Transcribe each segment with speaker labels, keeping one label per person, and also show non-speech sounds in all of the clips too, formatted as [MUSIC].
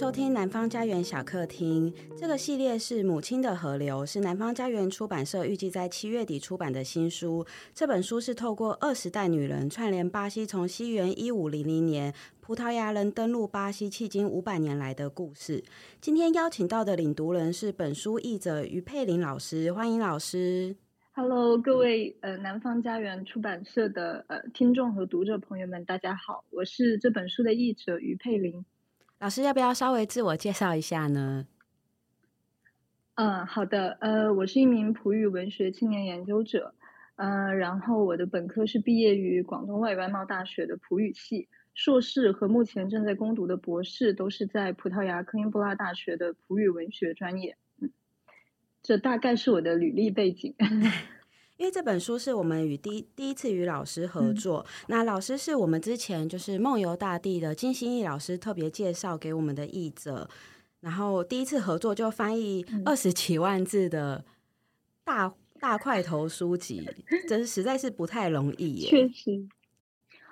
Speaker 1: 收听南方家园小客厅。这个系列是《母亲的河流》，是南方家园出版社预计在七月底出版的新书。这本书是透过二十代女人串联巴西从西元一五零零年葡萄牙人登陆巴西，迄今五百年来的故事。今天邀请到的领读人是本书译者于佩玲老师，欢迎老师。
Speaker 2: Hello，各位呃南方家园出版社的呃听众和读者朋友们，大家好，我是这本书的译者于佩玲。
Speaker 1: 老师要不要稍微自我介绍一下呢？
Speaker 2: 嗯，好的，呃，我是一名葡语文学青年研究者，呃，然后我的本科是毕业于广东外语外贸大学的葡语系，硕士和目前正在攻读的博士都是在葡萄牙科英布拉大学的葡语文学专业。嗯，这大概是我的履历背景。[LAUGHS]
Speaker 1: 因为这本书是我们与第第一次与老师合作，嗯、那老师是我们之前就是梦游大地的金星义老师特别介绍给我们的译者，然后第一次合作就翻译二十几万字的大、嗯、大块头书籍，真是实在是不太容易耶。
Speaker 2: 确实，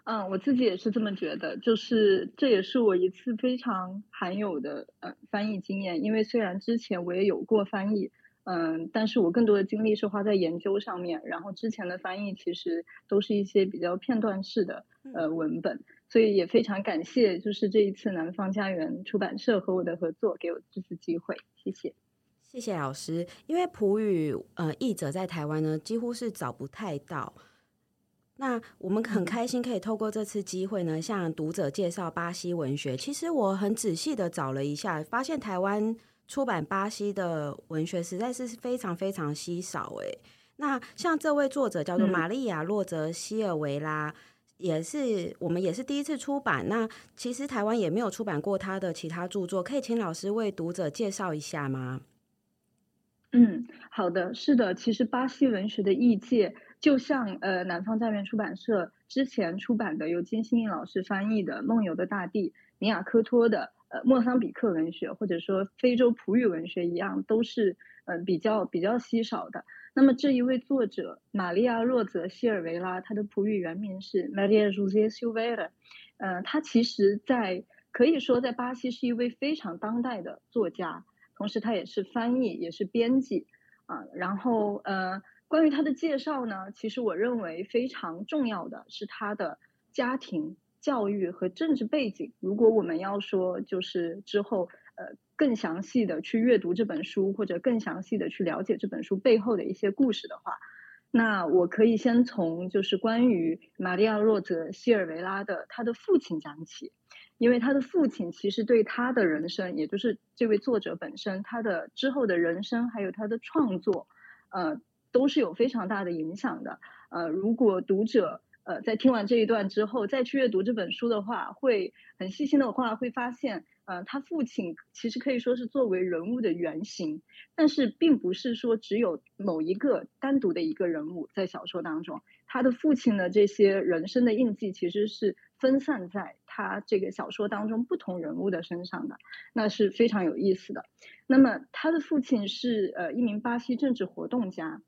Speaker 2: 嗯，我自己也是这么觉得，就是这也是我一次非常罕有的呃翻译经验，因为虽然之前我也有过翻译。嗯，但是我更多的精力是花在研究上面，然后之前的翻译其实都是一些比较片段式的呃文本，所以也非常感谢就是这一次南方家园出版社和我的合作，给我这次机会，谢谢，
Speaker 1: 谢谢老师。因为普语呃译者在台湾呢几乎是找不太到，那我们很开心可以透过这次机会呢向读者介绍巴西文学。其实我很仔细的找了一下，发现台湾。出版巴西的文学实在是非常非常稀少诶。那像这位作者叫做玛丽亚·洛泽·希尔维拉，嗯、也是我们也是第一次出版。那其实台湾也没有出版过他的其他著作，可以请老师为读者介绍一下吗？
Speaker 2: 嗯，好的，是的，其实巴西文学的译界，就像呃南方家园出版社之前出版的由金星义老师翻译的《梦游的大地》，尼亚科托的。呃，莫桑比克文学或者说非洲葡语文学一样，都是呃比较比较稀少的。那么这一位作者玛利亚·洛泽·希尔维拉，她的葡语原名是 Maria José Silveira，呃，她其实在可以说在巴西是一位非常当代的作家，同时她也是翻译，也是编辑啊。然后呃，关于她的介绍呢，其实我认为非常重要的是她的家庭。教育和政治背景，如果我们要说，就是之后呃更详细的去阅读这本书，或者更详细的去了解这本书背后的一些故事的话，那我可以先从就是关于玛利亚·洛泽·希尔维拉的他的父亲讲起，因为他的父亲其实对他的人生，也就是这位作者本身，他的之后的人生还有他的创作，呃，都是有非常大的影响的。呃，如果读者。呃，在听完这一段之后，再去阅读这本书的话，会很细心的话，会发现，呃，他父亲其实可以说是作为人物的原型，但是并不是说只有某一个单独的一个人物在小说当中，他的父亲的这些人生的印记其实是分散在他这个小说当中不同人物的身上的，那是非常有意思的。那么他的父亲是呃一名巴西政治活动家，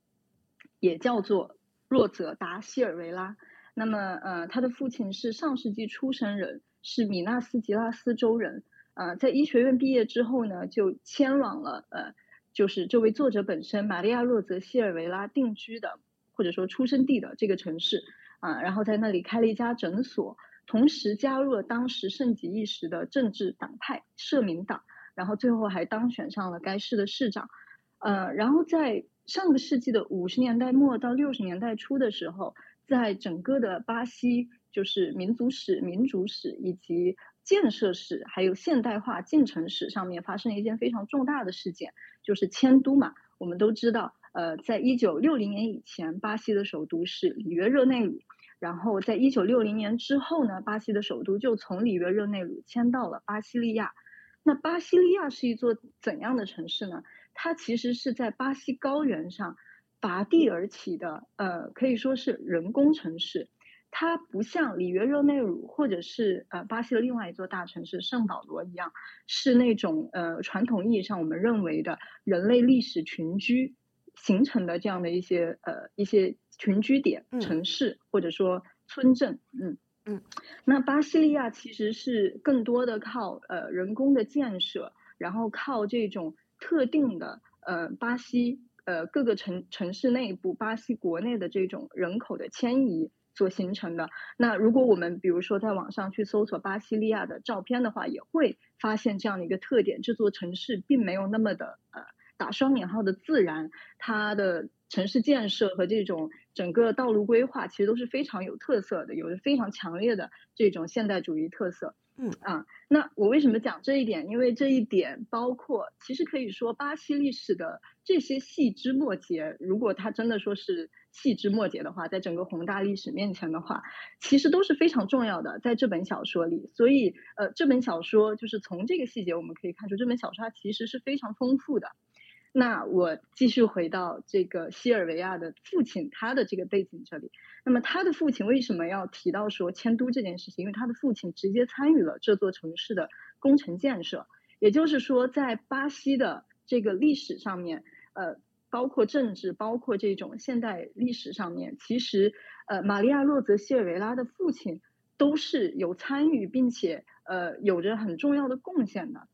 Speaker 2: 也叫做洛泽达西尔维拉。那么，呃，他的父亲是上世纪出生人，是米纳斯吉拉斯州人。呃，在医学院毕业之后呢，就迁往了呃，就是这位作者本身玛利亚·洛泽·希尔维拉定居的或者说出生地的这个城市啊，呃，然后在那里开了一家诊所，同时加入了当时盛极一时的政治党派社民党，然后最后还当选上了该市的市长。呃，然后在上个世纪的五十年代末到六十年代初的时候。在整个的巴西，就是民族史、民主史以及建设史，还有现代化进程史上面发生了一件非常重大的事件，就是迁都嘛。我们都知道，呃，在一九六零年以前，巴西的首都是里约热内卢，然后在一九六零年之后呢，巴西的首都就从里约热内卢迁到了巴西利亚。那巴西利亚是一座怎样的城市呢？它其实是在巴西高原上。拔地而起的，呃，可以说是人工城市，它不像里约热内卢或者是呃巴西的另外一座大城市圣保罗一样，是那种呃传统意义上我们认为的人类历史群居形成的这样的一些呃一些群居点城市或者说村镇，嗯，嗯，那巴西利亚其实是更多的靠呃人工的建设，然后靠这种特定的呃巴西呃各个城城市内部巴西国内的这种人口的迁移所形成的。那如果我们比如说在网上去搜索巴西利亚的照片的话，也会发现这样的一个特点：这座城市并没有那么的呃打双引号的自然，它的。城市建设和这种整个道路规划其实都是非常有特色的，有着非常强烈的这种现代主义特色。嗯啊，那我为什么讲这一点？因为这一点包括，其实可以说巴西历史的这些细枝末节，如果它真的说是细枝末节的话，在整个宏大历史面前的话，其实都是非常重要的，在这本小说里。所以呃，这本小说就是从这个细节我们可以看出，这本小说它其实是非常丰富的。那我继续回到这个西尔维亚的父亲，他的这个背景这里。那么他的父亲为什么要提到说迁都这件事情？因为他的父亲直接参与了这座城市的工程建设。也就是说，在巴西的这个历史上面，呃，包括政治，包括这种现代历史上面，其实呃，玛利亚·洛泽·西尔维拉的父亲都是有参与，并且呃，有着很重要的贡献的。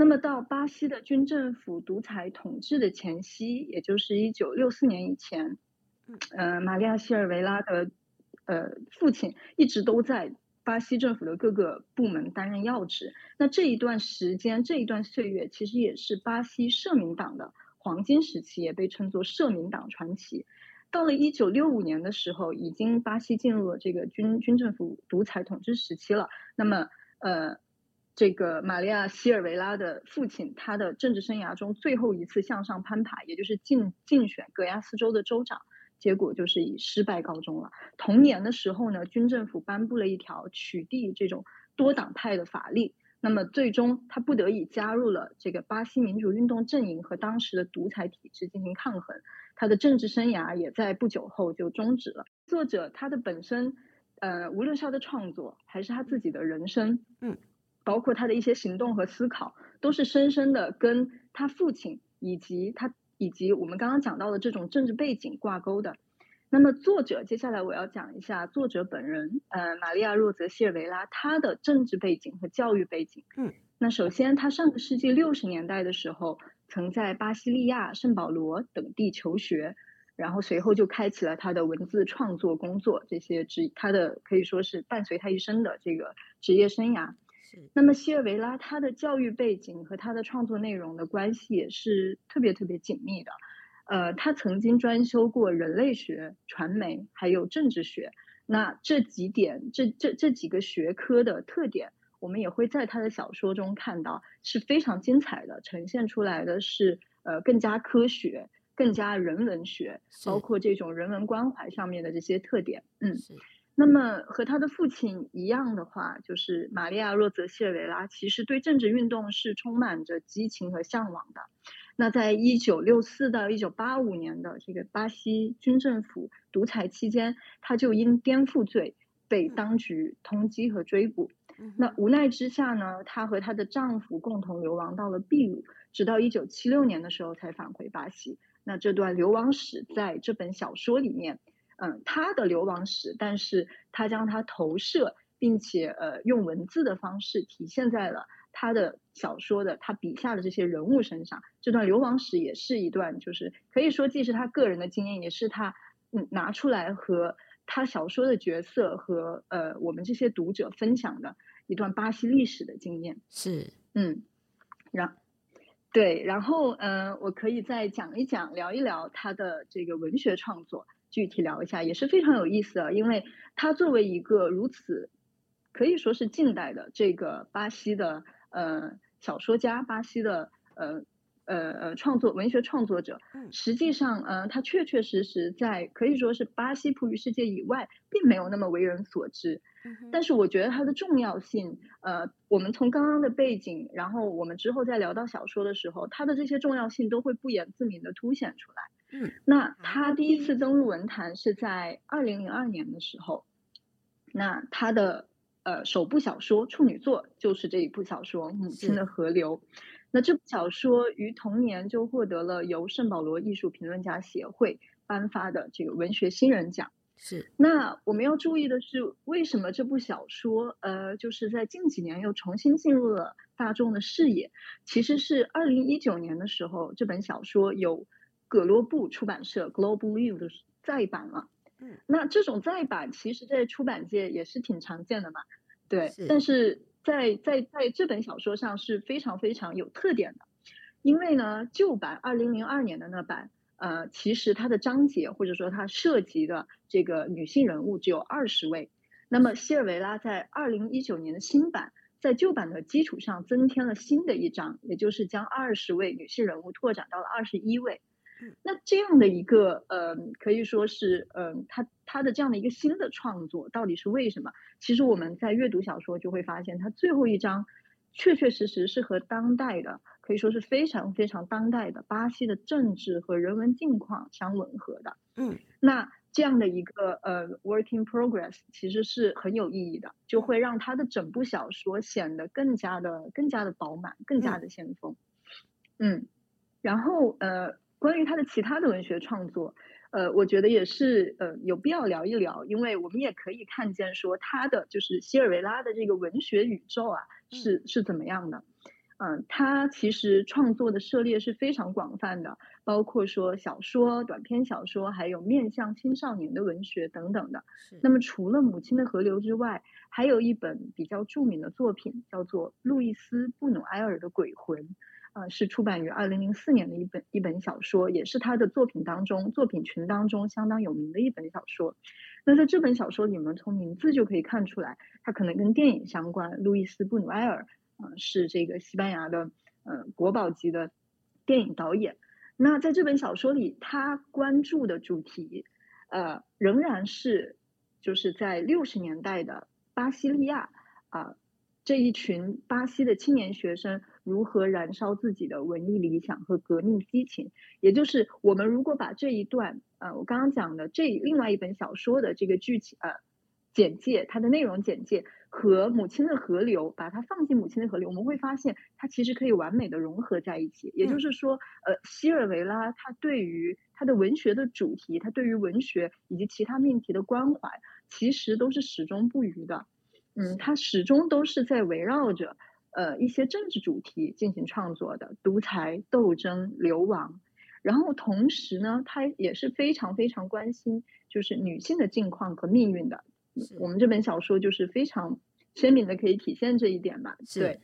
Speaker 2: 那么到巴西的军政府独裁统治的前夕，也就是一九六四年以前，呃，玛利亚·希尔维拉的呃父亲一直都在巴西政府的各个部门担任要职。那这一段时间，这一段岁月，其实也是巴西社民党的黄金时期，也被称作社民党传奇。到了一九六五年的时候，已经巴西进入了这个军军政府独裁统治时期了。那么，呃。这个玛利亚·西尔维拉的父亲，他的政治生涯中最后一次向上攀爬，也就是竞竞选格亚斯州的州长，结果就是以失败告终了。同年的时候呢，军政府颁布了一条取缔这种多党派的法令，那么最终他不得已加入了这个巴西民主运动阵营，和当时的独裁体制进行抗衡。他的政治生涯也在不久后就终止了。作者他的本身，呃，无论是他的创作还是他自己的人生，嗯。包括他的一些行动和思考，都是深深的跟他父亲以及他以及我们刚刚讲到的这种政治背景挂钩的。那么作者，接下来我要讲一下作者本人，呃，玛利亚·若泽·谢尔维拉，他的政治背景和教育背景。嗯，那首先，他上个世纪六十年代的时候，曾在巴西利亚、圣保罗等地求学，然后随后就开启了他的文字创作工作，这些职他的可以说是伴随他一生的这个职业生涯。那么。西尔维拉他的教育背景和他的创作内容的关系也是特别特别紧密的，呃，他曾经专修过人类学、传媒还有政治学，那这几点这这这几个学科的特点，我们也会在他的小说中看到，是非常精彩的，呈现出来的是呃更加科学、更加人文学，包括这种人文关怀上面的这些特点，嗯。那么和他的父亲一样的话，就是玛利亚·洛泽·谢尔维拉，其实对政治运动是充满着激情和向往的。那在一九六四到一九八五年的这个巴西军政府独裁期间，他就因颠覆罪被当局通缉和追捕。那无奈之下呢，她和她的丈夫共同流亡到了秘鲁，直到一九七六年的时候才返回巴西。那这段流亡史在这本小说里面。嗯，他的流亡史，但是他将它投射，并且呃用文字的方式体现在了他的小说的他笔下的这些人物身上。这段流亡史也是一段，就是可以说既是他个人的经验，也是他嗯拿出来和他小说的角色和呃我们这些读者分享的一段巴西历史的经验。
Speaker 1: 是，
Speaker 2: 嗯，然对，然后嗯、呃，我可以再讲一讲，聊一聊他的这个文学创作。具体聊一下也是非常有意思的，因为他作为一个如此可以说是近代的这个巴西的呃小说家，巴西的呃呃呃创作文学创作者，实际上呃他确确实实在可以说是巴西普语世界以外，并没有那么为人所知。但是我觉得它的重要性，呃，我们从刚刚的背景，然后我们之后再聊到小说的时候，它的这些重要性都会不言自明的凸显出来。嗯，那他第一次登陆文坛是在二零零二年的时候，那他的呃首部小说处女作就是这一部小说《母亲的河流》。那这部小说于同年就获得了由圣保罗艺术评论家协会颁发的这个文学新人奖。
Speaker 1: 是。
Speaker 2: 那我们要注意的是，为什么这部小说呃，就是在近几年又重新进入了大众的视野？其实是二零一九年的时候，这本小说有葛罗布出版社 Global View 的再版了。嗯，那这种再版其实，在出版界也是挺常见的嘛。对，是但是在在在这本小说上是非常非常有特点的，因为呢，旧版二零零二年的那版，呃，其实它的章节或者说它涉及的这个女性人物只有二十位，那么希尔维拉在二零一九年的新版，在旧版的基础上增添了新的一章，也就是将二十位女性人物拓展到了二十一位。那这样的一个呃，可以说是呃，他他的这样的一个新的创作到底是为什么？其实我们在阅读小说就会发现，他最后一章确确实实是和当代的可以说是非常非常当代的巴西的政治和人文境况相吻合的。嗯，那这样的一个呃 working progress 其实是很有意义的，就会让他的整部小说显得更加的更加的饱满，更加的先锋。嗯，然后呃。关于他的其他的文学创作，呃，我觉得也是呃有必要聊一聊，因为我们也可以看见说他的就是希尔维拉的这个文学宇宙啊是是怎么样的，嗯、呃，他其实创作的涉猎是非常广泛的，包括说小说、短篇小说，还有面向青少年的文学等等的。是那么除了《母亲的河流》之外，还有一本比较著名的作品叫做《路易斯·布努埃尔的鬼魂》。呃，是出版于二零零四年的一本一本小说，也是他的作品当中作品群当中相当有名的一本小说。那在这本小说里面，从名字就可以看出来，它可能跟电影相关。路易斯·布努埃尔，呃，是这个西班牙的呃国宝级的电影导演。那在这本小说里，他关注的主题，呃，仍然是就是在六十年代的巴西利亚啊。这一群巴西的青年学生如何燃烧自己的文艺理想和革命激情？也就是我们如果把这一段，呃，我刚刚讲的这另外一本小说的这个剧情，呃，简介，它的内容简介和《母亲的河流》，把它放进《母亲的河流》，我们会发现它其实可以完美的融合在一起。也就是说，呃，希尔维拉他对于他的文学的主题，他对于文学以及其他命题的关怀，其实都是始终不渝的。嗯，他始终都是在围绕着呃一些政治主题进行创作的，独裁、斗争、流亡，然后同时呢，他也是非常非常关心就是女性的境况和命运的。我们这本小说就是非常鲜明的可以体现这一点吧？对，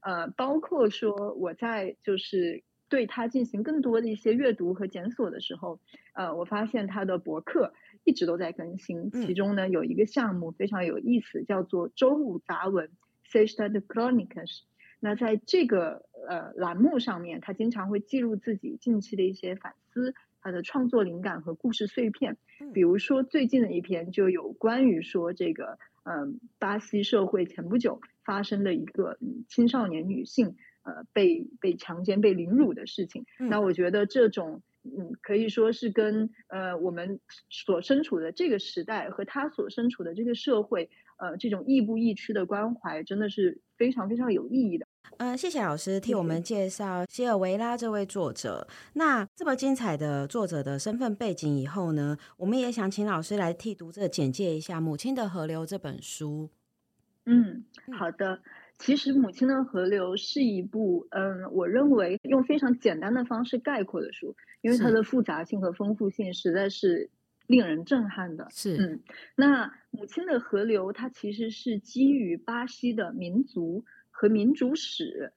Speaker 2: 呃，包括说我在就是对他进行更多的一些阅读和检索的时候，呃，我发现他的博客。一直都在更新，其中呢有一个项目非常有意思，叫做周五杂文 Sexta de Crônicas。那在这个呃栏目上面，他经常会记录自己近期的一些反思，他的创作灵感和故事碎片。比如说最近的一篇就有关于说这个嗯、呃、巴西社会前不久发生的一个青少年女性呃被被强奸被凌辱的事情。那我觉得这种。嗯，可以说是跟呃我们所身处的这个时代和他所身处的这个社会，呃，这种亦步亦趋的关怀，真的是非常非常有意义的。
Speaker 1: 嗯、呃，谢谢老师替我们介绍希尔维拉这位作者。那这么精彩的作者的身份背景以后呢，我们也想请老师来替读者简介一下《母亲的河流》这本书。
Speaker 2: 嗯，好的。其实《母亲的河流》是一部，嗯，我认为用非常简单的方式概括的书，因为它的复杂性和丰富性实在是令人震撼的。
Speaker 1: 是，
Speaker 2: 嗯，那《母亲的河流》它其实是基于巴西的民族和民主史，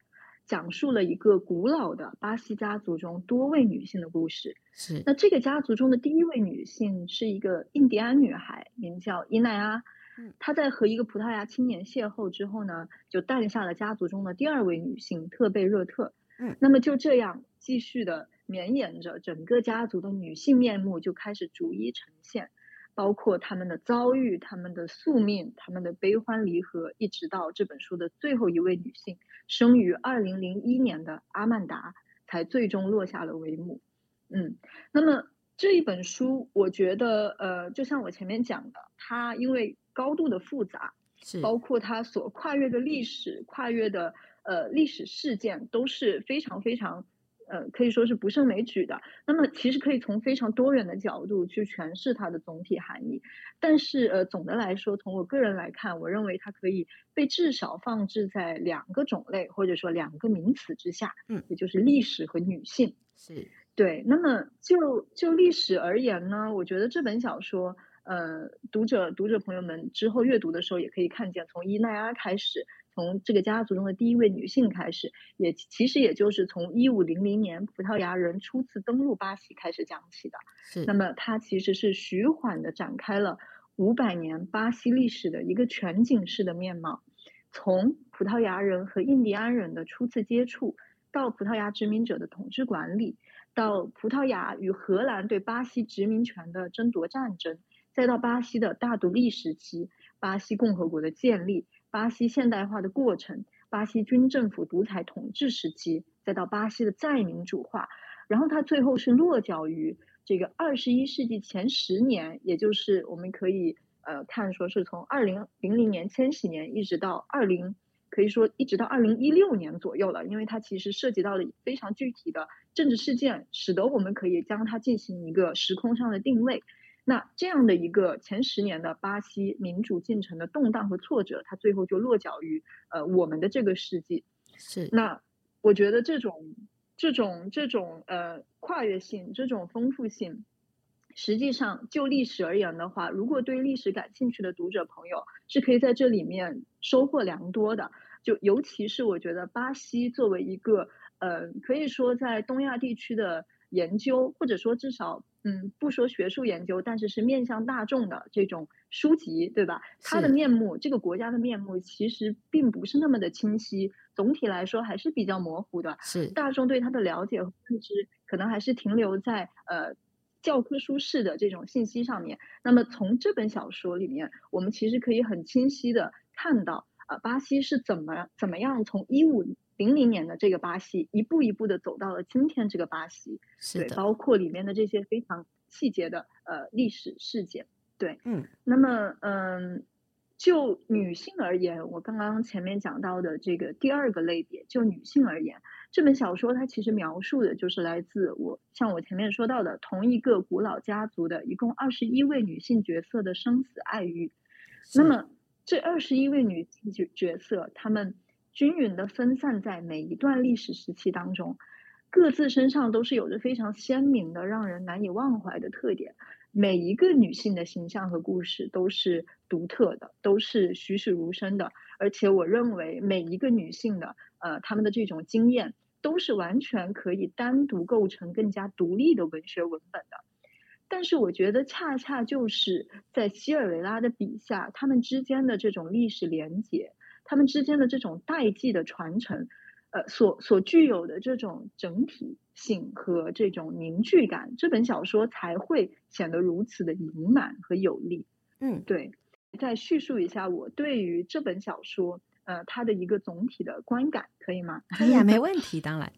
Speaker 2: 讲述了一个古老的巴西家族中多位女性的故事。
Speaker 1: 是，
Speaker 2: 那这个家族中的第一位女性是一个印第安女孩，名叫伊奈阿。他在和一个葡萄牙青年邂逅之后呢，就诞下了家族中的第二位女性特贝热特。嗯，那么就这样继续的绵延着，整个家族的女性面目就开始逐一呈现，包括他们的遭遇、他们的宿命、他们的悲欢离合，一直到这本书的最后一位女性，生于二零零一年的阿曼达，才最终落下了帷幕。嗯，那么这一本书，我觉得，呃，就像我前面讲的，它因为高度的复杂，是包括它所跨越的历史、跨越的呃历史事件都是非常非常呃，可以说是不胜枚举的。那么其实可以从非常多元的角度去诠释它的总体含义。但是呃，总的来说，从我个人来看，我认为它可以被至少放置在两个种类或者说两个名词之下，嗯，也就是历史和女性。
Speaker 1: 是，
Speaker 2: 对。那么就就历史而言呢，我觉得这本小说。呃，读者读者朋友们之后阅读的时候，也可以看见，从伊奈阿开始，从这个家族中的第一位女性开始，也其实也就是从一五零零年葡萄牙人初次登陆巴西开始讲起的。
Speaker 1: 是。
Speaker 2: 那么它其实是徐缓的展开了五百年巴西历史的一个全景式的面貌，从葡萄牙人和印第安人的初次接触，到葡萄牙殖民者的统治管理，到葡萄牙与荷兰对巴西殖民权的争夺战争。再到巴西的大独立时期，巴西共和国的建立，巴西现代化的过程，巴西军政府独裁统治时期，再到巴西的再民主化，然后它最后是落脚于这个二十一世纪前十年，也就是我们可以呃看说是从二零零零年千禧年一直到二零，可以说一直到二零一六年左右了，因为它其实涉及到了非常具体的政治事件，使得我们可以将它进行一个时空上的定位。那这样的一个前十年的巴西民主进程的动荡和挫折，它最后就落脚于呃我们的这个世纪。
Speaker 1: 是。
Speaker 2: 那我觉得这种这种这种呃跨越性，这种丰富性，实际上就历史而言的话，如果对历史感兴趣的读者朋友，是可以在这里面收获良多的。就尤其是我觉得巴西作为一个呃可以说在东亚地区的研究，或者说至少。嗯，不说学术研究，但是是面向大众的这种书籍，对吧？它的面目，这个国家的面目其实并不是那么的清晰，总体来说还是比较模糊的。
Speaker 1: 是
Speaker 2: 大众对它的了解和认知，可能还是停留在呃教科书式的这种信息上面。那么从这本小说里面，我们其实可以很清晰的看到，啊、呃，巴西是怎么怎么样从一五。零零年的这个巴西，一步一步的走到了今天这个巴西，
Speaker 1: 是，
Speaker 2: 对，包括里面的这些非常细节的呃历史事件，对，
Speaker 1: 嗯，
Speaker 2: 那么嗯，就女性而言，我刚刚前面讲到的这个第二个类别，就女性而言，这本小说它其实描述的就是来自我像我前面说到的同一个古老家族的一共二十一位女性角色的生死爱欲，那么这二十一位女性角角色，她们。均匀地分散在每一段历史时期当中，各自身上都是有着非常鲜明的、让人难以忘怀的特点。每一个女性的形象和故事都是独特的，都是栩栩如生的。而且，我认为每一个女性的，呃，她们的这种经验，都是完全可以单独构成更加独立的文学文本的。但是，我觉得恰恰就是在西尔维拉的笔下，她们之间的这种历史连结。他们之间的这种代际的传承，呃，所所具有的这种整体性和这种凝聚感，这本小说才会显得如此的盈满和有力。
Speaker 1: 嗯，
Speaker 2: 对。再叙述一下我对于这本小说，呃，它的一个总体的观感，可以吗？
Speaker 1: 可以啊，没问 [LAUGHS] 题，当然。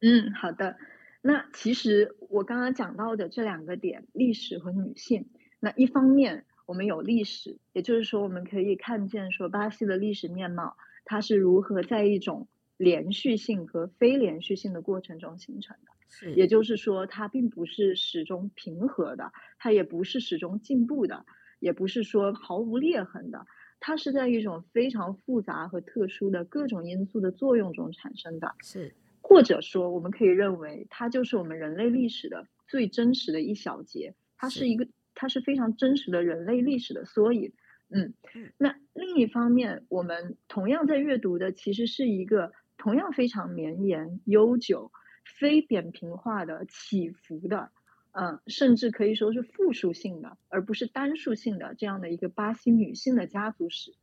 Speaker 2: 嗯，好的。那其实我刚刚讲到的这两个点，历史和女性，那一方面。我们有历史，也就是说，我们可以看见说巴西的历史面貌，它是如何在一种连续性和非连续性的过程中形成的。
Speaker 1: 是，
Speaker 2: 也就是说，它并不是始终平和的，它也不是始终进步的，也不是说毫无裂痕的，它是在一种非常复杂和特殊的各种因素的作用中产生的。
Speaker 1: 是，
Speaker 2: 或者说，我们可以认为，它就是我们人类历史的最真实的一小节，它是一个。它是非常真实的人类历史的缩影，嗯，那另一方面，我们同样在阅读的其实是一个同样非常绵延、悠久、非扁平化的起伏的，嗯，甚至可以说是复数性的，而不是单数性的这样的一个巴西女性的家族史。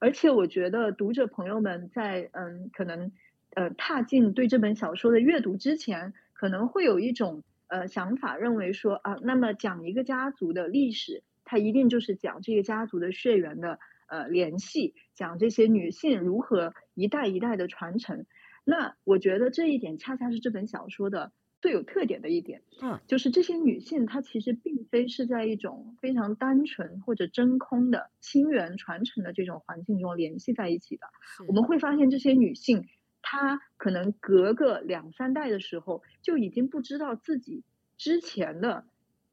Speaker 2: 而且，我觉得读者朋友们在嗯，可能呃踏进对这本小说的阅读之前，可能会有一种。呃，想法认为说啊，那么讲一个家族的历史，它一定就是讲这个家族的血缘的呃联系，讲这些女性如何一代一代的传承。那我觉得这一点恰恰是这本小说的最有特点的一点，
Speaker 1: 嗯，
Speaker 2: 就是这些女性她其实并非是在一种非常单纯或者真空的亲缘传承的这种环境中联系在一起的。我们会发现这些女性他可能隔个两三代的时候，就已经不知道自己之前的，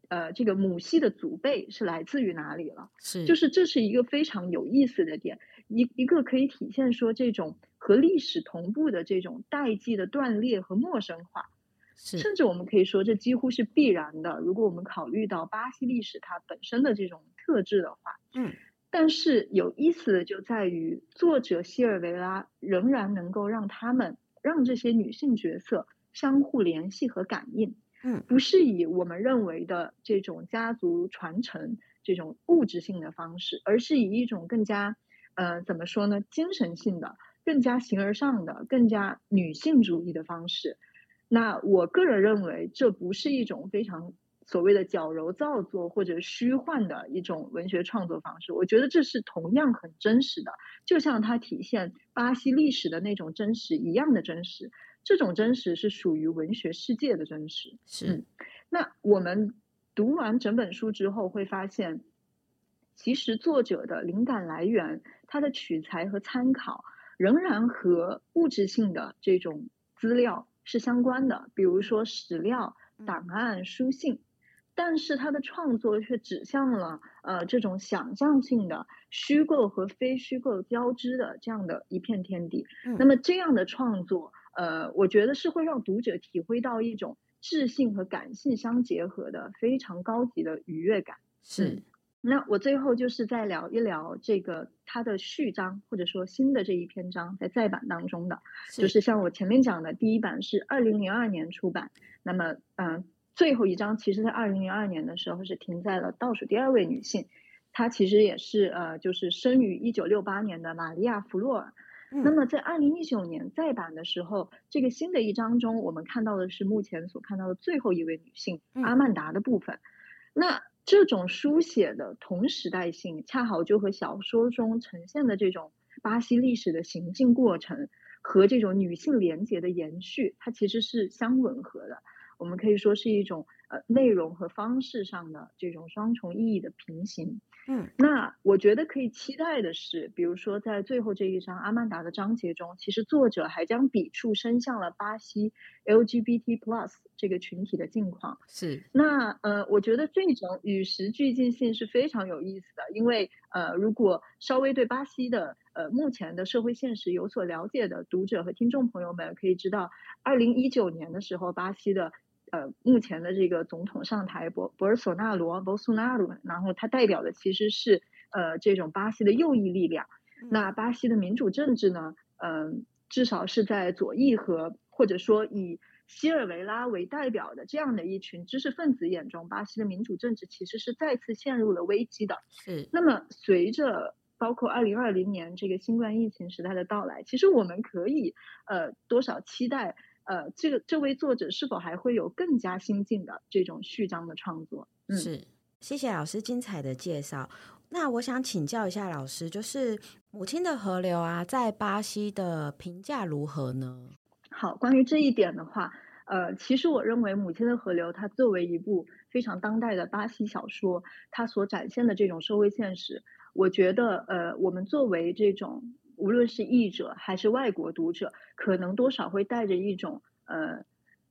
Speaker 2: 呃，这个母系的祖辈是来自于哪里了。
Speaker 1: 是，
Speaker 2: 就是这是一个非常有意思的点，一一个可以体现说这种和历史同步的这种代际的断裂和陌生化。
Speaker 1: 是，
Speaker 2: 甚至我们可以说这几乎是必然的。如果我们考虑到巴西历史它本身的这种特质的话，
Speaker 1: 嗯。
Speaker 2: 但是有意思的就在于，作者希尔维拉仍然能够让他们让这些女性角色相互联系和感应，
Speaker 1: 嗯，
Speaker 2: 不是以我们认为的这种家族传承这种物质性的方式，而是以一种更加，呃，怎么说呢，精神性的、更加形而上的、更加女性主义的方式。那我个人认为，这不是一种非常。所谓的矫揉造作或者虚幻的一种文学创作方式，我觉得这是同样很真实的，就像它体现巴西历史的那种真实一样的真实。这种真实是属于文学世界的真实。
Speaker 1: 是。
Speaker 2: 嗯，那我们读完整本书之后，会发现，其实作者的灵感来源，他的取材和参考，仍然和物质性的这种资料是相关的，比如说史料、档案、书信。但是他的创作却指向了呃这种想象性的虚构和非虚构交织的这样的一片天地。
Speaker 1: 嗯。
Speaker 2: 那么这样的创作，呃，我觉得是会让读者体会到一种智性和感性相结合的非常高级的愉悦感。
Speaker 1: 是。
Speaker 2: 嗯。那我最后就是再聊一聊这个他的序章，或者说新的这一篇章在再版当中的，就是像我前面讲的，第一版是二零零二年出版，那么嗯。呃最后一章，其实在二零零二年的时候是停在了倒数第二位女性，她其实也是呃，就是生于一九六八年的玛利亚·弗洛尔。
Speaker 1: 嗯。
Speaker 2: 那么在二零一九年再版的时候，这个新的一章中，我们看到的是目前所看到的最后一位女性阿曼达的部分。那这种书写的同时代性，恰好就和小说中呈现的这种巴西历史的行进过程和这种女性连结的延续，它其实是相吻合的。我们可以说是一种呃内容和方式上的这种双重意义的平行。
Speaker 1: 嗯，
Speaker 2: 那我觉得可以期待的是，比如说在最后这一章阿曼达的章节中，其实作者还将笔触伸向了巴西 LGBT plus 这个群体的境况。
Speaker 1: 是。
Speaker 2: 那呃，我觉得这种与时俱进性是非常有意思的，因为呃，如果稍微对巴西的呃目前的社会现实有所了解的读者和听众朋友们可以知道，二零一九年的时候，巴西的呃，目前的这个总统上台，博博尔索纳罗，博索纳罗，然后他代表的其实是呃这种巴西的右翼力量。那巴西的民主政治呢，嗯、呃，至少是在左翼和或者说以西尔维拉为代表的这样的一群知识分子眼中，巴西的民主政治其实是再次陷入了危机的。
Speaker 1: 是。
Speaker 2: 那么随着包括二零二零年这个新冠疫情时代的到来，其实我们可以呃多少期待。呃，这个这位作者是否还会有更加新进的这种序章的创作？嗯，
Speaker 1: 是，谢谢老师精彩的介绍。那我想请教一下老师，就是《母亲的河流》啊，在巴西的评价如何呢？
Speaker 2: 好，关于这一点的话，呃，其实我认为《母亲的河流》它作为一部非常当代的巴西小说，它所展现的这种社会现实，我觉得，呃，我们作为这种。无论是译者还是外国读者，可能多少会带着一种呃，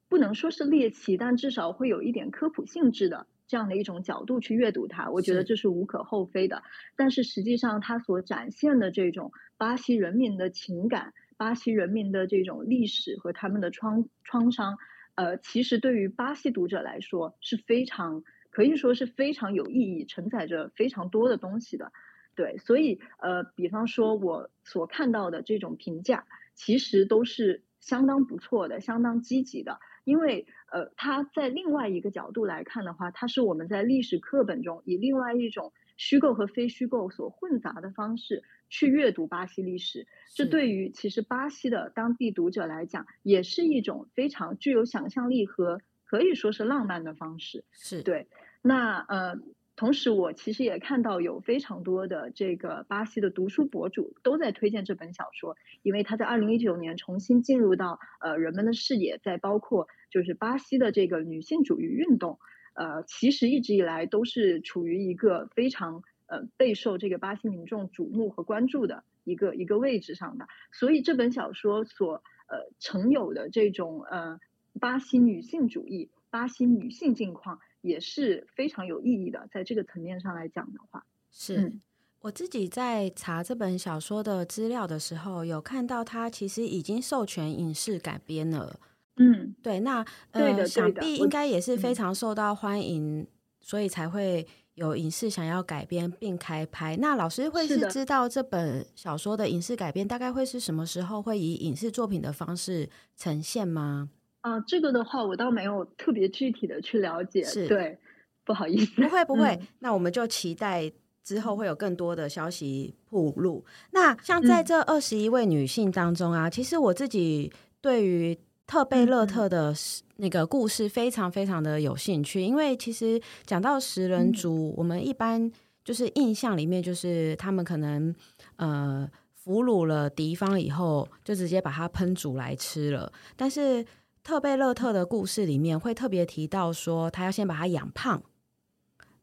Speaker 2: 不能说是猎奇，但至少会有一点科普性质的这样的一种角度去阅读它。我觉得这是无可厚非的。但是实际上，它所展现的这种巴西人民的情感、巴西人民的这种历史和他们的创创伤，呃，其实对于巴西读者来说是非常可以说是非常有意义，承载着非常多的东西的。对，所以呃，比方说我所看到的这种评价，其实都是相当不错的，相当积极的。因为呃，它在另外一个角度来看的话，它是我们在历史课本中以另外一种虚构和非虚构所混杂的方式去阅读巴西历史。这对于其实巴西的当地读者来讲，也是一种非常具有想象力和可以说是浪漫的方式。
Speaker 1: 是
Speaker 2: 对，那呃。同时，我其实也看到有非常多的这个巴西的读书博主都在推荐这本小说，因为他在二零一九年重新进入到呃人们的视野，在包括就是巴西的这个女性主义运动，呃，其实一直以来都是处于一个非常呃备受这个巴西民众瞩目和关注的一个一个位置上的，所以这本小说所呃曾有的这种呃巴西女性主义、巴西女性境况也是非常有意义的。在这个层面上来讲的话，
Speaker 1: 是。嗯我自己在查这本小说的资料的时候，有看到它其实已经授权影视改编了。
Speaker 2: 嗯，
Speaker 1: 对，那呃，
Speaker 2: 对的，
Speaker 1: 想必应该也是非常受到欢迎，
Speaker 2: 嗯，
Speaker 1: 所以才会有影视想要改编并开拍。那老师会是知道这本小说的影视改编大概会是什么时候会以影视作品的方式呈现吗？
Speaker 2: 啊，这个的话我倒没有特别具体的去了解，
Speaker 1: 是
Speaker 2: 对，不好意思，
Speaker 1: 不会不会，
Speaker 2: 嗯，
Speaker 1: 那我们就期待。之后会有更多的消息铺路。那像在这二十一位女性当中啊，嗯、其实我自己对于特贝勒特的那个故事非常非常的有兴趣，因为其实讲到食人族，嗯、我们一般就是印象里面就是他们可能呃俘虏了敌方以后，就直接把它烹煮来吃了。但是特贝勒特的故事里面会特别提到说，他要先把他养胖，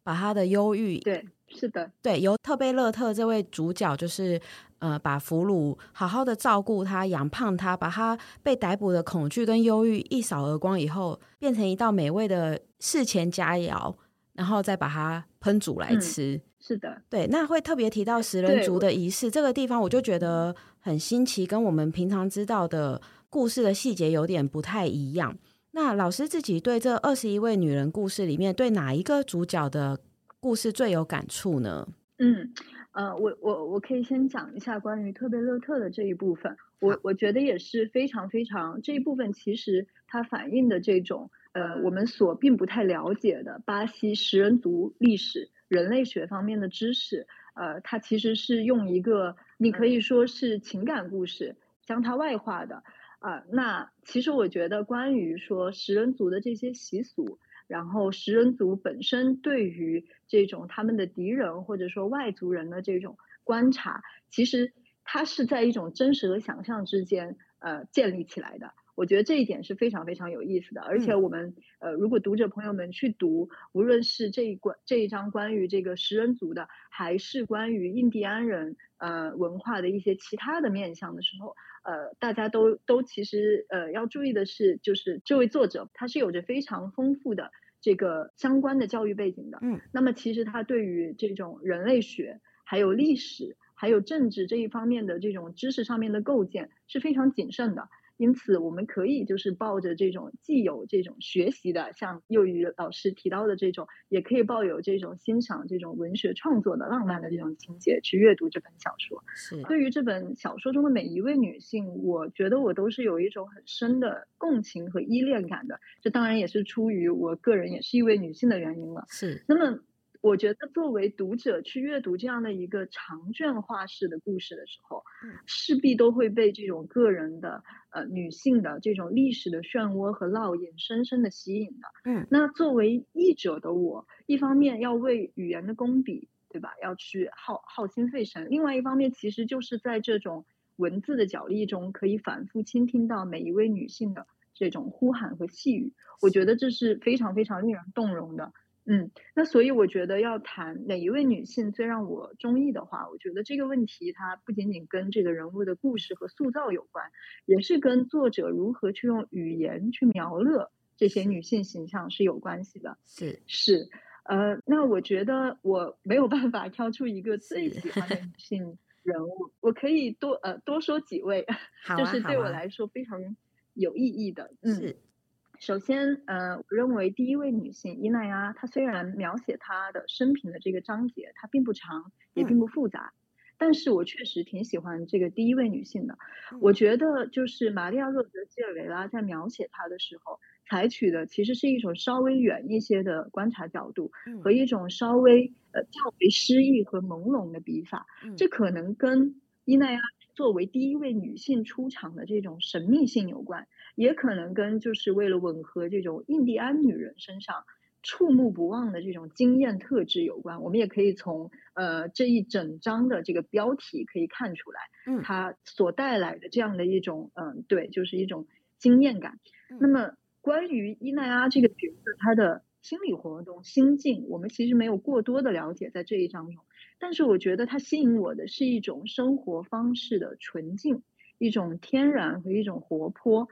Speaker 1: 把他的忧郁
Speaker 2: 对。是的，
Speaker 1: 对，由特贝勒特这位主角就是，呃，把俘虏好好的照顾他，养胖他，把他被逮捕的恐惧跟忧郁一扫而光以后，变成一道美味的事前佳肴，然后再把它烹煮来吃。
Speaker 2: 嗯，是的，
Speaker 1: 对，那会特别提到食人族的仪式，这个地方我就觉得很新奇，跟我们平常知道的故事的细节有点不太一样。那老师自己对这二十一位女人故事里面，对哪一个主角的故事最有感触呢？
Speaker 2: 嗯，呃，我我我可以先讲一下关于特贝勒特的这一部分。我我觉得也是非常非常这一部分，其实它反映的这种呃我们所并不太了解的巴西食人族历史、人类学方面的知识。呃，它其实是用一个你可以说是情感故事将它外化的啊，呃。那其实我觉得关于说食人族的这些习俗。然后食人族本身对于这种他们的敌人或者说外族人的这种观察，其实它是在一种真实和想象之间呃建立起来的。我觉得这一点是非常非常有意思的。而且我们呃如果读者朋友们去读，无论是这一关这一章关于这个食人族的，还是关于印第安人呃文化的一些其他的面向的时候，呃大家都都其实呃要注意的是，就是这位作者他是有着非常丰富的。这个相关的教育背景的，嗯，那么其实他对于这种人类学、还有历史、还有政治这一方面的这种知识上面的构建是非常谨慎的。因此，我们可以就是抱着这种既有这种学习的，像幼语老师提到的这种，也可以抱有这种欣赏这种文学创作的浪漫的这种情节去阅读这本小说。
Speaker 1: 是，
Speaker 2: 对于这本小说中的每一位女性，我觉得我都是有一种很深的共情和依恋感的。这当然也是出于我个人也是一位女性的原因了。
Speaker 1: 是，
Speaker 2: 那么。我觉得作为读者去阅读这样的一个长卷画式的故事的时候，势必都会被这种个人的呃女性的这种历史的漩涡和烙印深深的吸引的。
Speaker 1: 嗯，
Speaker 2: 那作为译者的我，一方面要为语言的功底，对吧？要去耗耗心费神；另外一方面，其实就是在这种文字的角力中，可以反复倾听到每一位女性的这种呼喊和细语。我觉得这是非常非常令人动容的。嗯，那所以我觉得要谈哪一位女性最让我中意的话，我觉得这个问题它不仅仅跟这个人物的故事和塑造有关，也是跟作者如何去用语言去描勒这些女性形象是有关系的。
Speaker 1: 是
Speaker 2: 是，呃，那我觉得我没有办法挑出一个最喜欢的女 [LAUGHS] 性人物，我可以多呃多说几位，[LAUGHS]
Speaker 1: 啊，
Speaker 2: 就是对我来说非常有意义的。嗯。是。首先，呃，我认为第一位女性伊奈阿，她虽然描写她的生平的这个章节，它并不长，也并不复杂，嗯，但是我确实挺喜欢这个第一位女性的。嗯，我觉得就是玛利亚·洛德基尔维拉在描写她的时候，采取的其实是一种稍微远一些的观察角度，和一种稍微呃较为诗意和朦胧的笔法，嗯，这可能跟伊奈亚作为第一位女性出场的这种神秘性有关。也可能跟就是为了吻合这种印第安女人身上触目不忘的这种惊艳特质有关。我们也可以从呃这一整章的这个标题可以看出来，嗯，它所带来的这样的一种嗯、呃，对，就是一种惊艳感。那么关于伊奈阿这个角色，她的心理活动、心境，我们其实没有过多的了解在这一章中。但是我觉得它吸引我的是一种生活方式的纯净。一种天然和一种活泼，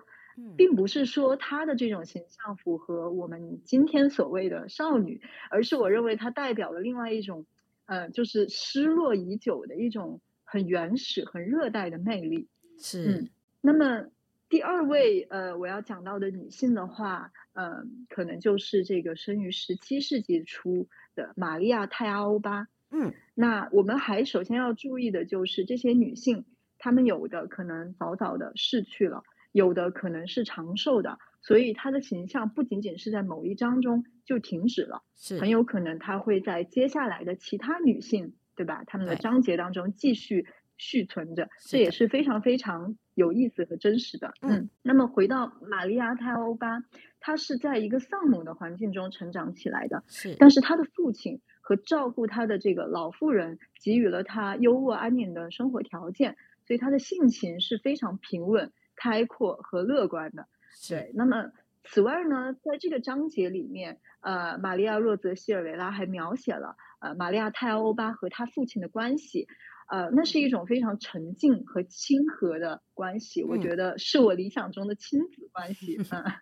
Speaker 2: 并不是说她的这种形象符合我们今天所谓的少女，而是我认为她代表了另外一种，呃，就是失落已久的一种很原始、很热带的魅力。
Speaker 1: 是，
Speaker 2: 嗯，那么。第二位，呃，我要讲到的女性的话，呃，可能就是这个生于十七世纪初的玛利亚·泰阿欧巴。
Speaker 1: 嗯，
Speaker 2: 那我们还首先要注意的就是，这些女性，她们有的可能早早的逝去了，有的可能是长寿的，所以她的形象不仅仅是在某一章中就停止了，
Speaker 1: 是
Speaker 2: 很有可能她会在接下来的其他女性，对吧？她们的章节当中继续。续存着，这也是非常非常有意思和真实的。嗯，那么回到玛利亚·泰欧巴，她是在一个丧母的环境中成长起来的。
Speaker 1: 是，
Speaker 2: 但是她的父亲和照顾她的这个老妇人给予了她优渥安宁的生活条件，所以她的性情是非常平稳、开阔和乐观的。对，那么此外呢，在这个章节里面，呃，玛利亚·洛泽希尔维拉还描写了呃玛利亚·泰欧巴和他父亲的关系。呃，那是一种非常沉静和亲和的关系，我觉得是我理想中的亲子关系啊。[LAUGHS] 嗯、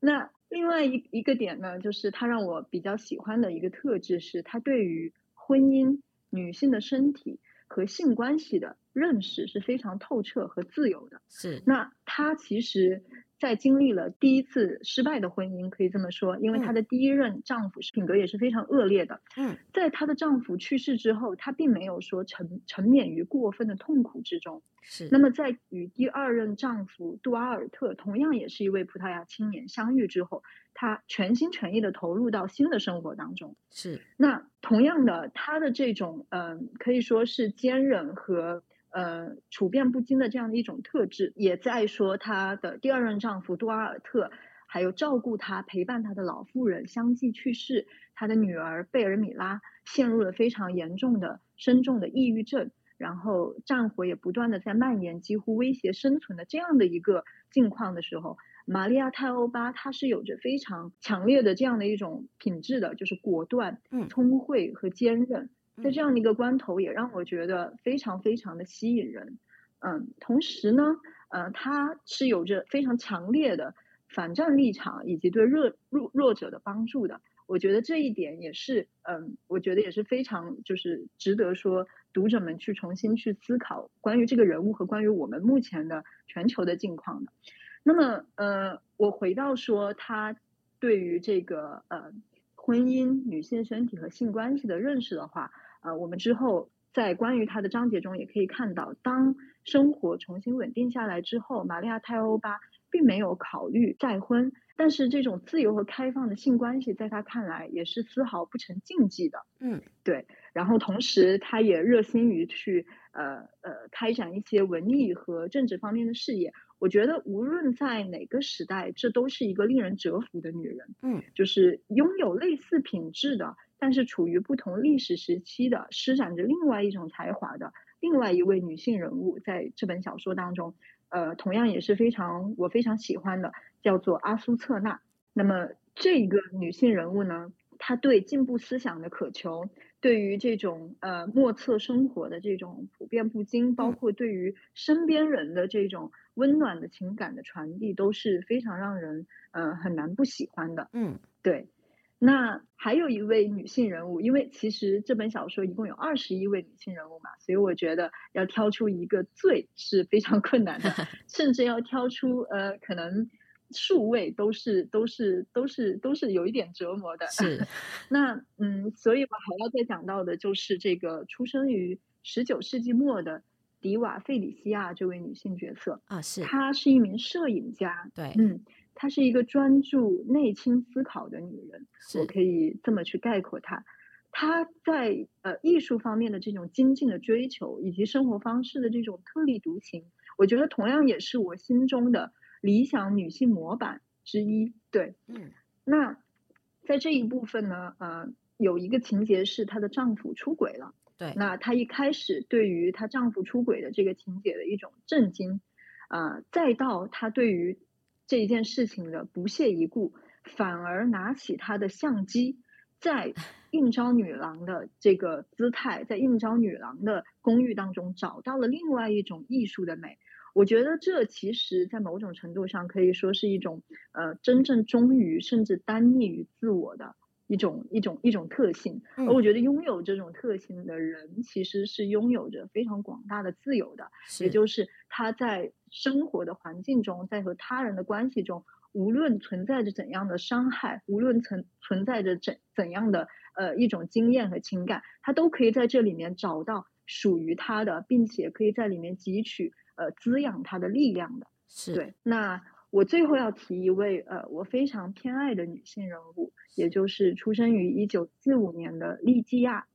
Speaker 2: 那另外一一个点呢，就是他让我比较喜欢的一个特质是，他对于婚姻、女性的身体和性关系的认识是非常透彻和自由的。
Speaker 1: 是，
Speaker 2: 那她其实。在经历了第一次失败的婚姻，可以这么说，因为她的第一任丈夫是品格也是非常恶劣的。
Speaker 1: 嗯，
Speaker 2: 在她的丈夫去世之后，她并没有说沉沉湎于过分的痛苦之中。
Speaker 1: 是。
Speaker 2: 那么在与第二任丈夫杜阿尔特，同样也是一位葡萄牙青年相遇之后，她全心全意的投入到新的生活当中。
Speaker 1: 是。
Speaker 2: 那同样的，她的这种嗯、呃，可以说是坚韧和。呃，处变不惊的这样的一种特质，也在说她的第二任丈夫杜阿尔特，还有照顾她、陪伴她的老妇人相继去世，她的女儿贝尔米拉陷入了非常严重的、深重的抑郁症，然后战火也不断的在蔓延，几乎威胁生存的这样的一个境况的时候，玛利亚泰欧巴她是有着非常强烈的这样的一种品质的，就是果断、聪慧和坚韧。在这样的一个关头，也让我觉得非常非常的吸引人。嗯，同时呢，呃，他是有着非常强烈的反战立场，以及对弱弱弱者的帮助的。我觉得这一点也是，嗯，我觉得也是非常就是值得说读者们去重新去思考关于这个人物和关于我们目前的全球的境况的。那么，呃，我回到说他对于这个呃婚姻、女性身体和性关系的认识的话。呃，我们之后在关于他的章节中也可以看到，当生活重新稳定下来之后，玛利亚·泰欧巴并没有考虑再婚，但是这种自由和开放的性关系在他看来也是丝毫不成禁忌的。
Speaker 1: 嗯，
Speaker 2: 对。然后同时，他也热心于去呃呃开展一些文艺和政治方面的事业。我觉得无论在哪个时代，这都是一个令人折服的女人。
Speaker 1: 嗯，
Speaker 2: 就是拥有类似品质的。但是处于不同历史时期的，施展着另外一种才华的另外一位女性人物，在这本小说当中，呃，同样也是非常我非常喜欢的，叫做阿苏策纳。那么这个女性人物呢，她对进步思想的渴求，对于这种呃莫测生活的这种普遍不惊，包括对于身边人的这种温暖的情感的传递，都是非常让人呃很难不喜欢的。
Speaker 1: 嗯，
Speaker 2: 对。那还有一位女性人物，因为其实这本小说一共有二十一位女性人物嘛，所以我觉得要挑出一个最是非常困难的，[LAUGHS] 甚至要挑出呃可能数位都是都是都是都是有一点折磨的。
Speaker 1: 是，[LAUGHS]
Speaker 2: 那嗯，所以我还要再讲到的就是这个出生于十九世纪末的迪瓦费里西亚这位女性角色
Speaker 1: 啊，是，
Speaker 2: 她是一名摄影家，
Speaker 1: 对，
Speaker 2: 嗯。她是一个专注内倾思考的女人，我可以这么去概括她。她在呃艺术方面的这种精进的追求，以及生活方式的这种特立独行，我觉得同样也是我心中的理想女性模板之一。对，
Speaker 1: 嗯，
Speaker 2: 那在这一部分呢，呃，有一个情节是她的丈夫出轨了。
Speaker 1: 对，
Speaker 2: 那她一开始对于她丈夫出轨的这个情节的一种震惊，啊、呃，再到她对于这一件事情的不屑一顾，反而拿起她的相机，在 [LAUGHS] 应招女郎的这个姿态，在应招女郎的公寓当中找到了另外一种艺术的美。我觉得这其实，在某种程度上可以说是一种呃，真正忠于甚至单立于自我的一种一种一种特性。而我觉得拥有这种特性的人，其实是拥有着非常广大的自由的，也就是他在生活的环境中，在和他人的关系中，无论存在着怎样的伤害，无论存存在着怎怎样的呃一种经验和情感，他都可以在这里面找到属于他的，并且可以在里面汲取。呃，滋养他的力量的
Speaker 1: 是
Speaker 2: 对。那我最后要提一位呃，我非常偏爱的女性人物，也就是出生于一九四五年的利基亚。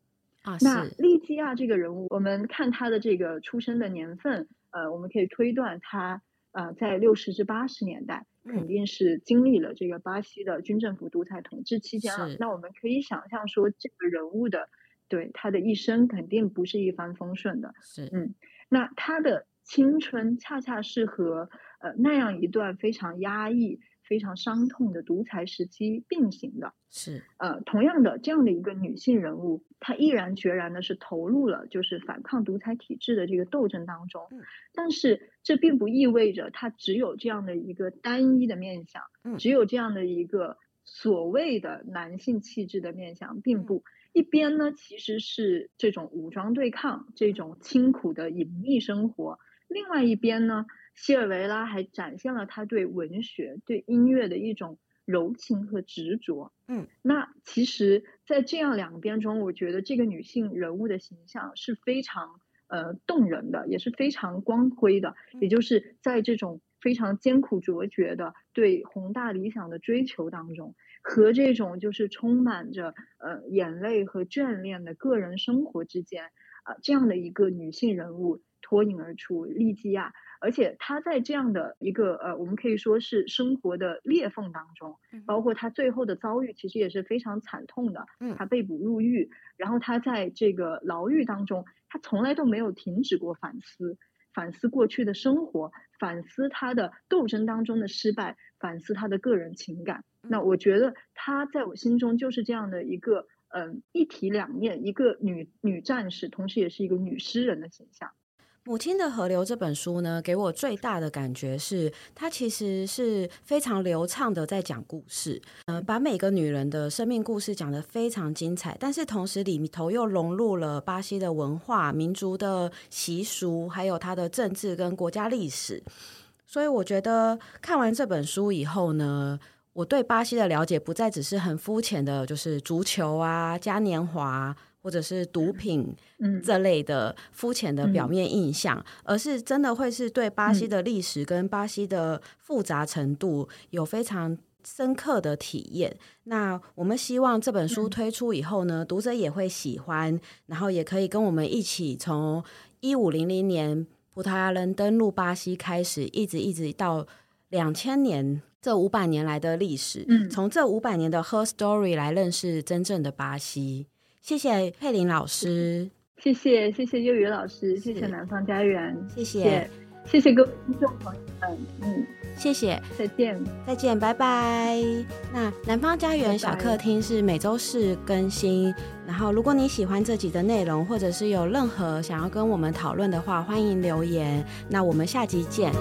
Speaker 1: 啊，
Speaker 2: 那利基亚这个人物，我们看她的这个出生的年份，呃，我们可以推断她呃在六十至八十年代肯定是经历了这个巴西的军政府独裁统治期间了。那我们可以想象说，这个人物的对她的一生肯定不是一帆风顺的。
Speaker 1: 是，
Speaker 2: 嗯，那她的。青春恰恰是和呃那样一段非常压抑、非常伤痛的独裁时期并行的。
Speaker 1: 是
Speaker 2: 呃，同样的这样的一个女性人物，她毅然决然的是投入了就是反抗独裁体制的这个斗争当中。
Speaker 1: 嗯。
Speaker 2: 但是这并不意味着她只有这样的一个单一的面相，
Speaker 1: 嗯，
Speaker 2: 只有这样的一个所谓的男性气质的面相，并不。一边呢，其实是这种武装对抗、这种清苦的隐秘生活。另外一边呢，西尔维拉还展现了他对文学、对音乐的一种柔情和执着。
Speaker 1: 嗯，
Speaker 2: 那其实，在这样两边中，我觉得这个女性人物的形象是非常呃动人的，也是非常光辉的。也就是在这种非常艰苦卓绝的对宏大理想的追求当中，和这种就是充满着呃眼泪和眷恋的个人生活之间，啊、呃，这样的一个女性人物。脱颖而出，利基亚，而且她在这样的一个呃，我们可以说是生活的裂缝当中，包括她最后的遭遇，其实也是非常惨痛的。嗯，她被捕入狱，然后他在这个牢狱当中，他从来都没有停止过反思，反思过去的生活，反思他的斗争当中的失败，反思他的个人情感。那我觉得他在我心中就是这样的一个嗯、呃，一体两面，一个女女战士，同时也是一个女诗人的形象。
Speaker 1: 《母亲的河流》这本书呢，给我最大的感觉是，它其实是非常流畅的在讲故事，呃，把每个女人的生命故事讲得非常精彩，但是同时里头又融入了巴西的文化、民族的习俗，还有它的政治跟国家历史。所以我觉得看完这本书以后呢，我对巴西的了解不再只是很肤浅的，就是足球啊、嘉年华。或者是毒品这类的肤浅的表面印象，而是真的会是对巴西的历史跟巴西的复杂程度有非常深刻的体验。那我们希望这本书推出以后呢，读者也会喜欢，然后也可以跟我们一起从一五零零年葡萄牙人登陆巴西开始，一直一直到两千年这五百年来的历史，从这五百年的 Her Story 来认识真正的巴西。谢谢佩林老师，
Speaker 2: 谢谢谢谢幼语老师，谢谢南方家园，
Speaker 1: 谢谢
Speaker 2: 谢谢各位听众朋友们，嗯，
Speaker 1: 谢谢，
Speaker 2: 再见，
Speaker 1: 再见，拜拜。那南方家园小客厅是每周四更新，然后如果你喜欢这集的内容，或者是有任何想要跟我们讨论的话，欢迎留言。那我们下集见。